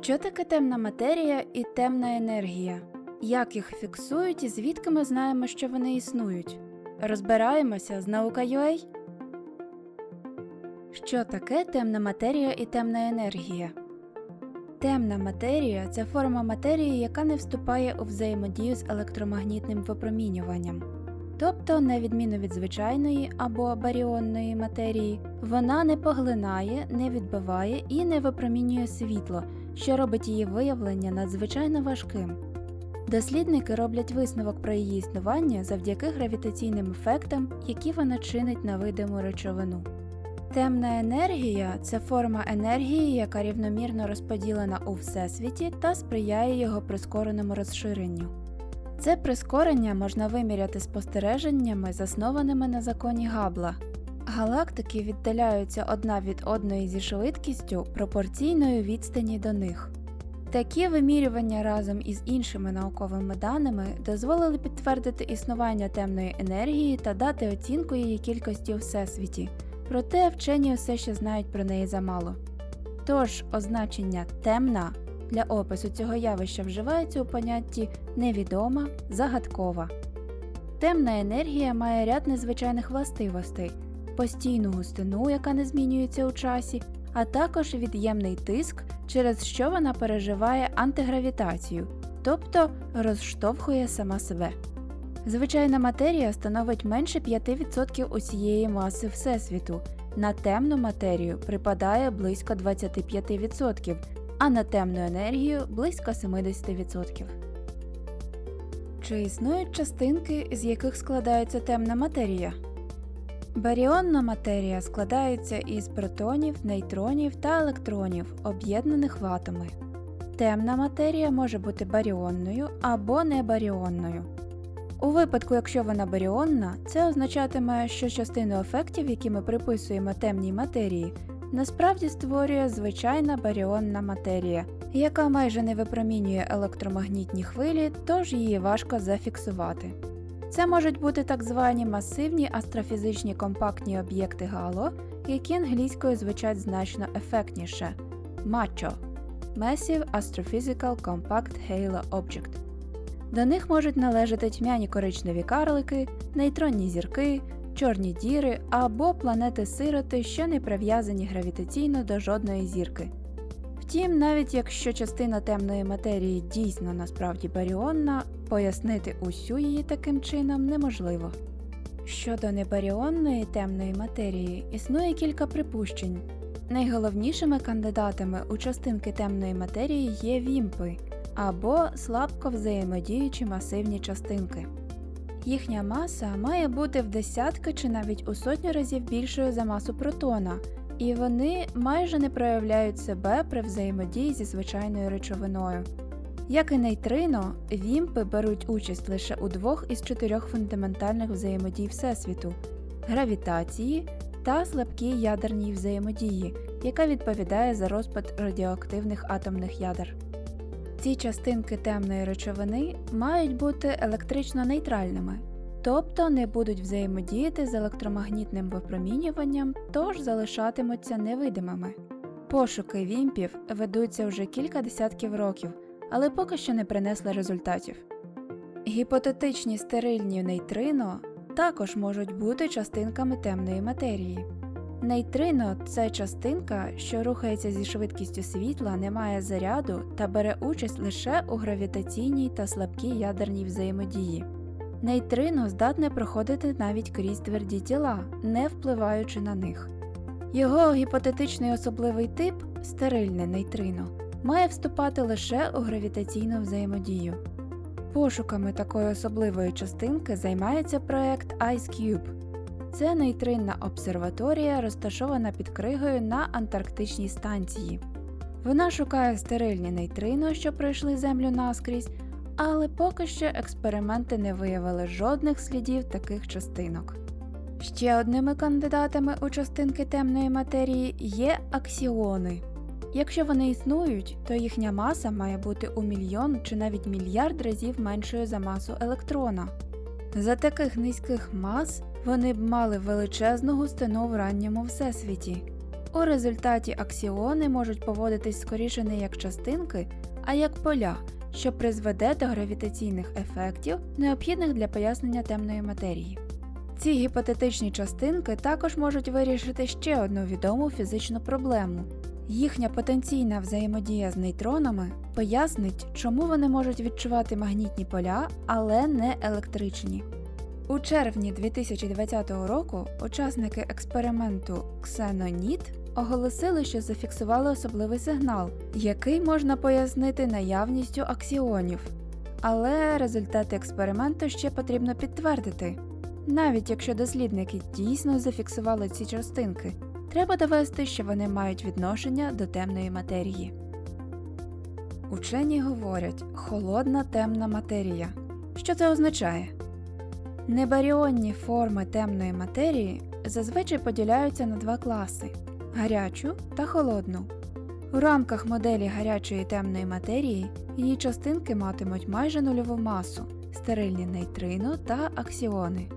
Що таке темна матерія і темна енергія? Як їх фіксують і звідки ми знаємо, що вони існують? Розбираємося з наука.ua? Що таке темна матерія і темна енергія? Темна матерія це форма матерії, яка не вступає у взаємодію з електромагнітним випромінюванням. Тобто, на відміну від звичайної або баріонної матерії, вона не поглинає, не відбиває і не випромінює світло, що робить її виявлення надзвичайно важким. Дослідники роблять висновок про її існування завдяки гравітаційним ефектам, які вона чинить на видиму речовину. Темна енергія це форма енергії, яка рівномірно розподілена у всесвіті та сприяє його прискореному розширенню. Це прискорення можна виміряти спостереженнями, заснованими на законі Габла. Галактики віддаляються одна від одної зі швидкістю пропорційною відстані до них. Такі вимірювання разом із іншими науковими даними дозволили підтвердити існування темної енергії та дати оцінку її кількості у всесвіті, проте вчені все ще знають про неї замало. Тож означення темна для опису цього явища вживається у понятті невідома, загадкова. Темна енергія має ряд незвичайних властивостей, постійну густину, яка не змінюється у часі, а також від'ємний тиск, через що вона переживає антигравітацію, тобто розштовхує сама себе. Звичайна матерія становить менше 5% усієї маси Всесвіту. На темну матерію припадає близько 25%, а на темну енергію близько 70%. Чи існують частинки, з яких складається темна матерія? Баріонна матерія складається із протонів, нейтронів та електронів, об'єднаних в атоми. Темна матерія може бути баріонною або небаріонною. У випадку, якщо вона баріонна, це означатиме, що частину ефектів, які ми приписуємо темній матерії, насправді створює звичайна баріонна матерія, яка майже не випромінює електромагнітні хвилі, тож її важко зафіксувати. Це можуть бути так звані масивні астрофізичні компактні об'єкти Гало, які англійською звучать значно ефектніше MACHO – Massive Astrophysical Compact Halo Object. До них можуть належати тьмяні коричневі карлики, нейтронні зірки, чорні діри або планети-сироти, що не прив'язані гравітаційно до жодної зірки. Втім, навіть якщо частина темної матерії дійсно насправді баріонна, пояснити усю її таким чином неможливо. Щодо небаріонної темної матерії існує кілька припущень. Найголовнішими кандидатами у частинки темної матерії є вімпи або слабко взаємодіючі масивні частинки. Їхня маса має бути в десятки чи навіть у сотню разів більшою за масу протона, і вони майже не проявляють себе при взаємодії зі звичайною речовиною. Як і нейтрино, вімпи беруть участь лише у двох із чотирьох фундаментальних взаємодій Всесвіту гравітації та слабкій ядерній взаємодії, яка відповідає за розпад радіоактивних атомних ядер. Ці частинки темної речовини мають бути електрично нейтральними, тобто не будуть взаємодіяти з електромагнітним випромінюванням, тож залишатимуться невидимими. Пошуки вімпів ведуться вже кілька десятків років, але поки що не принесли результатів. Гіпотетичні стерильні нейтрино також можуть бути частинками темної матерії. Нейтрино це частинка, що рухається зі швидкістю світла, не має заряду та бере участь лише у гравітаційній та слабкій ядерній взаємодії. Нейтрино здатне проходити навіть крізь тверді тіла, не впливаючи на них. Його гіпотетичний особливий тип стерильне нейтрино, має вступати лише у гравітаційну взаємодію. Пошуками такої особливої частинки займається проект IceCube. Це нейтринна обсерваторія, розташована під кригою на Антарктичній станції. Вона шукає стерильні нейтрино, що пройшли Землю наскрізь, але поки що експерименти не виявили жодних слідів таких частинок. Ще одними кандидатами у частинки темної матерії є аксіони. Якщо вони існують, то їхня маса має бути у мільйон чи навіть мільярд разів меншою за масу електрона. За таких низьких мас вони б мали величезну густину в ранньому всесвіті. У результаті аксіони можуть поводитись скоріше не як частинки, а як поля, що призведе до гравітаційних ефектів, необхідних для пояснення темної матерії. Ці гіпотетичні частинки також можуть вирішити ще одну відому фізичну проблему. Їхня потенційна взаємодія з нейтронами пояснить, чому вони можуть відчувати магнітні поля, але не електричні. У червні 2020 року учасники експерименту Xenonet оголосили, що зафіксували особливий сигнал, який можна пояснити наявністю аксіонів. Але результати експерименту ще потрібно підтвердити. Навіть якщо дослідники дійсно зафіксували ці частинки, треба довести, що вони мають відношення до темної матерії. Учені говорять холодна темна матерія. Що це означає? Небаріонні форми темної матерії зазвичай поділяються на два класи гарячу та холодну. У рамках моделі гарячої темної матерії її частинки матимуть майже нульову масу, стерильні нейтрино та аксіони.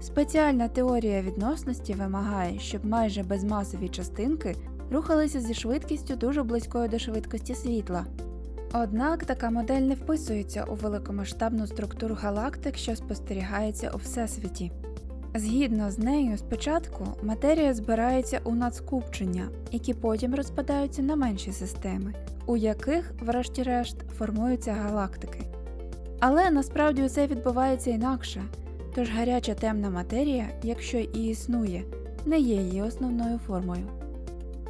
Спеціальна теорія відносності вимагає, щоб майже безмасові частинки рухалися зі швидкістю дуже близькою до швидкості світла. Однак така модель не вписується у великомасштабну структуру галактик, що спостерігається у Всесвіті. Згідно з нею, спочатку матерія збирається у надскупчення, які потім розпадаються на менші системи, у яких, врешті-решт, формуються галактики. Але насправді усе відбувається інакше, тож гаряча темна матерія, якщо і існує, не є її основною формою.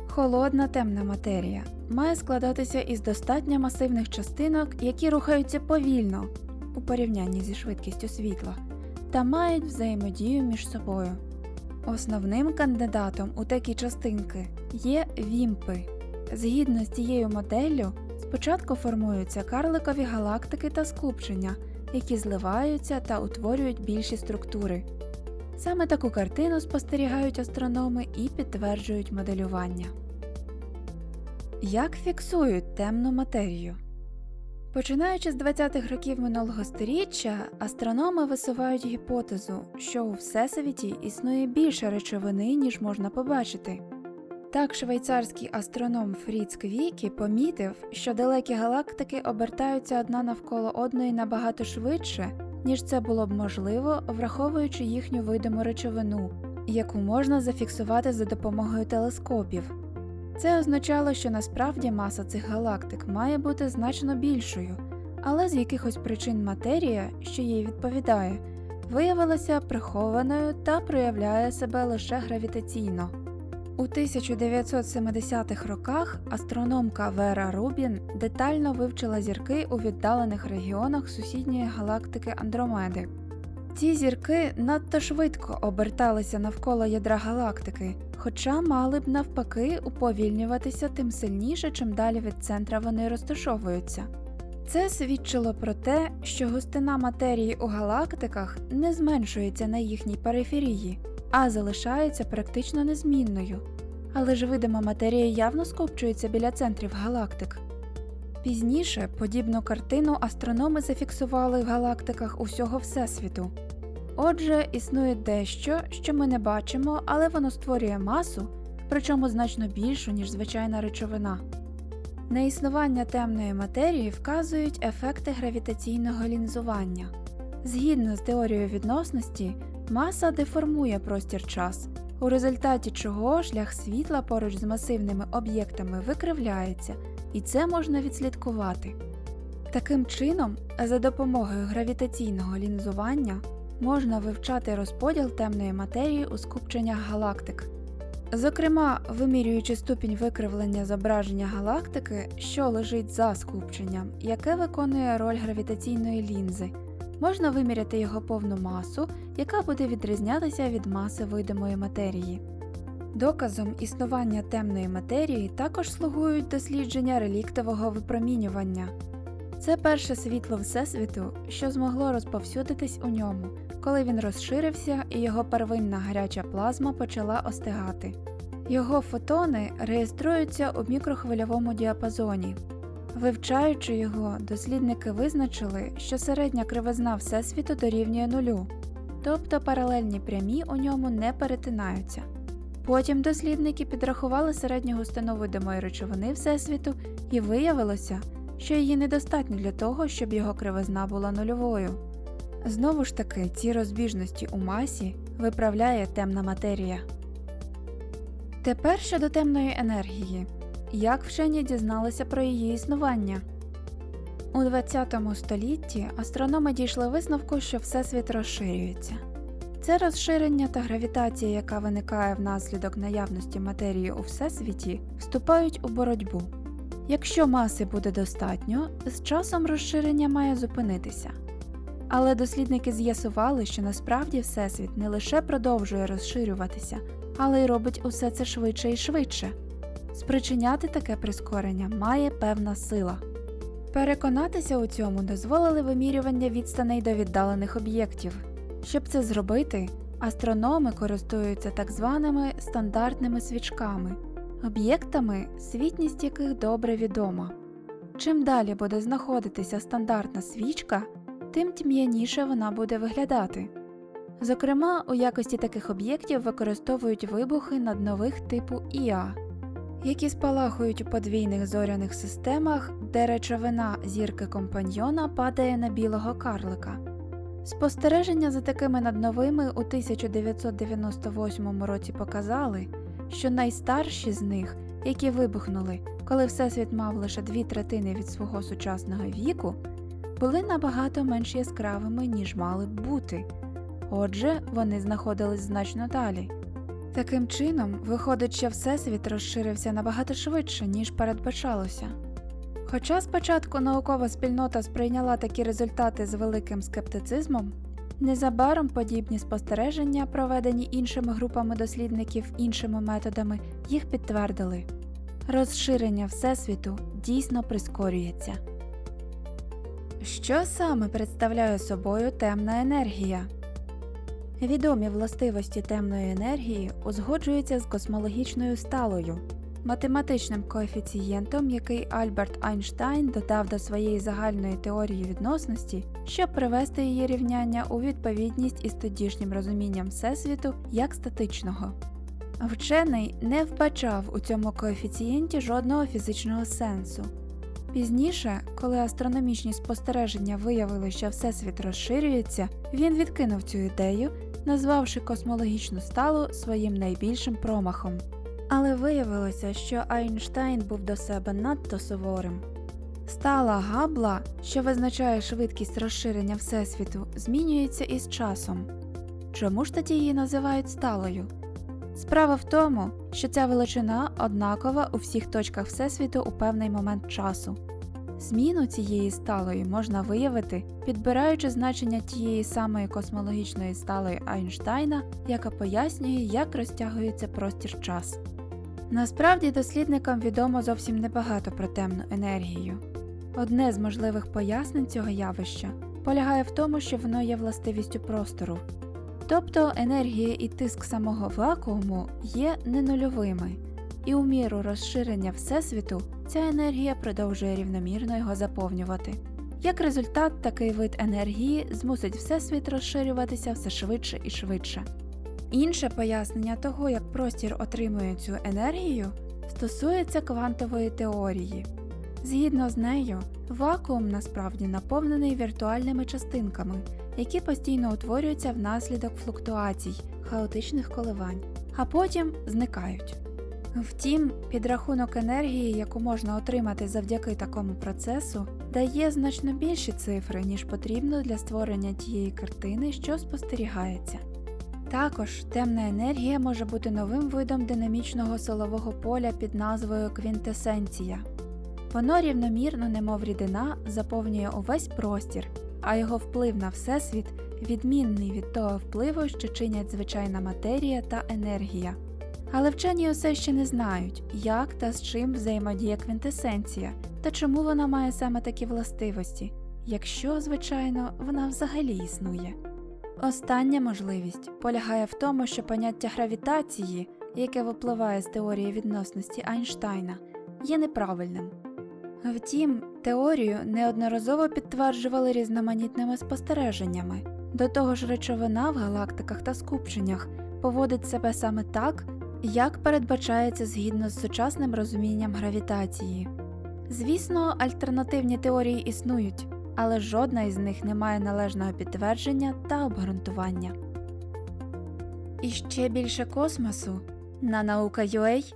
Холодна темна матерія має складатися із достатньо масивних частинок, які рухаються повільно у порівнянні зі швидкістю світла, та мають взаємодію між собою. Основним кандидатом у такі частинки є вімпи. Згідно з цією моделлю, спочатку формуються карликові галактики та скупчення, які зливаються та утворюють більші структури. Саме таку картину спостерігають астрономи і підтверджують моделювання. Як фіксують темну матерію? Починаючи з 20-х років минулого століття, астрономи висувають гіпотезу, що у Всесвіті існує більше речовини, ніж можна побачити. Так, швейцарський астроном Фріц Квікі помітив, що далекі галактики обертаються одна навколо одної набагато швидше, ніж це було б можливо, враховуючи їхню видиму речовину, яку можна зафіксувати за допомогою телескопів. Це означало, що насправді маса цих галактик має бути значно більшою, але з якихось причин матерія, що їй відповідає, виявилася прихованою та проявляє себе лише гравітаційно. У 1970-х роках астрономка Вера Рубін детально вивчила зірки у віддалених регіонах сусідньої галактики Андромеди. Ці зірки надто швидко оберталися навколо ядра галактики, хоча мали б навпаки уповільнюватися тим сильніше, чим далі від центра вони розташовуються. Це свідчило про те, що густина матерії у галактиках не зменшується на їхній периферії, а залишається практично незмінною. Але ж видима матерія явно скупчується біля центрів галактик. Пізніше подібну картину астрономи зафіксували в галактиках усього Всесвіту. Отже, існує дещо, що ми не бачимо, але воно створює масу, причому значно більшу, ніж звичайна речовина. На існування темної матерії вказують ефекти гравітаційного лінзування. Згідно з теорією відносності, маса деформує простір час, у результаті чого шлях світла поруч з масивними об'єктами викривляється, і це можна відслідкувати. Таким чином, за допомогою гравітаційного лінзування можна вивчати розподіл темної матерії у скупченнях галактик. Зокрема, вимірюючи ступінь викривлення зображення галактики, що лежить за скупченням, яке виконує роль гравітаційної лінзи, можна виміряти його повну масу, яка буде відрізнятися від маси видимої матерії. Доказом існування темної матерії також слугують дослідження реліктового випромінювання. Це перше світло Всесвіту, що змогло розповсюдитись у ньому, коли він розширився і його первинна гаряча плазма почала остигати. Його фотони реєструються у мікрохвильовому діапазоні. Вивчаючи його, дослідники визначили, що середня кривизна Всесвіту дорівнює нулю, тобто паралельні прямі у ньому не перетинаються. Потім дослідники підрахували середню густину видимої речовини Всесвіту і виявилося, що її недостатньо для того, щоб його кривизна була нульовою. Знову ж таки, ці розбіжності у масі виправляє темна матерія. Тепер щодо темної енергії. Як вчені дізналися про її існування? У 20 столітті астрономи дійшли висновку, що Всесвіт розширюється. Це розширення та гравітація, яка виникає внаслідок наявності матерії у всесвіті, вступають у боротьбу. Якщо маси буде достатньо, з часом розширення має зупинитися. Але дослідники з'ясували, що насправді Всесвіт не лише продовжує розширюватися, але й робить усе це швидше і швидше. Спричиняти таке прискорення має певна сила. Переконатися у цьому дозволили вимірювання відстаней до віддалених об'єктів. Щоб це зробити, астрономи користуються так званими стандартними свічками, об'єктами, світність яких добре відома. Чим далі буде знаходитися стандартна свічка, тим тьмяніше вона буде виглядати. Зокрема, у якості таких об'єктів використовують вибухи наднових типу Іа, які спалахують у подвійних зоряних системах, де речовина зірки компаньйона падає на білого карлика. Спостереження за такими надновими у 1998 році показали, що найстарші з них, які вибухнули, коли Всесвіт мав лише дві третини від свого сучасного віку, були набагато менш яскравими, ніж мали б бути. Отже, вони знаходились значно далі. Таким чином, виходить, що Всесвіт розширився набагато швидше, ніж передбачалося. Хоча спочатку наукова спільнота сприйняла такі результати з великим скептицизмом, незабаром подібні спостереження, проведені іншими групами дослідників іншими методами, їх підтвердили. Розширення Всесвіту дійсно прискорюється. Що саме представляє собою темна енергія? Відомі властивості темної енергії узгоджуються з космологічною сталою, математичним коефіцієнтом, який Альберт Айнштайн додав до своєї загальної теорії відносності, щоб привести її рівняння у відповідність із тодішнім розумінням Всесвіту як статичного. Вчений не вбачав у цьому коефіцієнті жодного фізичного сенсу. Пізніше, коли астрономічні спостереження виявили, що Всесвіт розширюється, він відкинув цю ідею, назвавши космологічну сталу своїм найбільшим промахом. Але виявилося, що Айнштайн був до себе надто суворим. Стала габла, що визначає швидкість розширення Всесвіту, змінюється із часом. Чому ж тоді її називають сталою? Справа в тому, що ця величина однакова у всіх точках Всесвіту у певний момент часу. Зміну цієї сталої можна виявити, підбираючи значення тієї самої космологічної сталої Айнштайна, яка пояснює, як розтягується простір час. Насправді дослідникам відомо зовсім небагато про темну енергію. Одне з можливих пояснень цього явища полягає в тому, що воно є властивістю простору. Тобто енергія і тиск самого вакууму є ненульовими, і у міру розширення Всесвіту ця енергія продовжує рівномірно його заповнювати. Як результат, такий вид енергії змусить Всесвіт розширюватися все швидше і швидше. Інше пояснення того, як простір отримує цю енергію, стосується квантової теорії. Згідно з нею, вакуум насправді наповнений віртуальними частинками, які постійно утворюються внаслідок флуктуацій, хаотичних коливань, а потім зникають. Втім, підрахунок енергії, яку можна отримати завдяки такому процесу, дає значно більші цифри, ніж потрібно для створення тієї картини, що спостерігається. Також темна енергія може бути новим видом динамічного силового поля під назвою квінтесенція. Воно рівномірно, немов рідина, заповнює увесь простір, а його вплив на Всесвіт відмінний від того впливу, що чинять звичайна матерія та енергія. Але вчені усе ще не знають, як та з чим взаємодіє квінтесенція та чому вона має саме такі властивості, якщо, звичайно, вона взагалі існує. Остання можливість полягає в тому, що поняття гравітації, яке випливає з теорії відносності Айнштайна, є неправильним. Втім, теорію неодноразово підтверджували різноманітними спостереженнями. До того ж, речовина в галактиках та скупченнях поводить себе саме так, як передбачається згідно з сучасним розумінням гравітації. Звісно, альтернативні теорії існують, але жодна із них не має належного підтвердження та обґрунтування. І ще більше космосу на наука.ua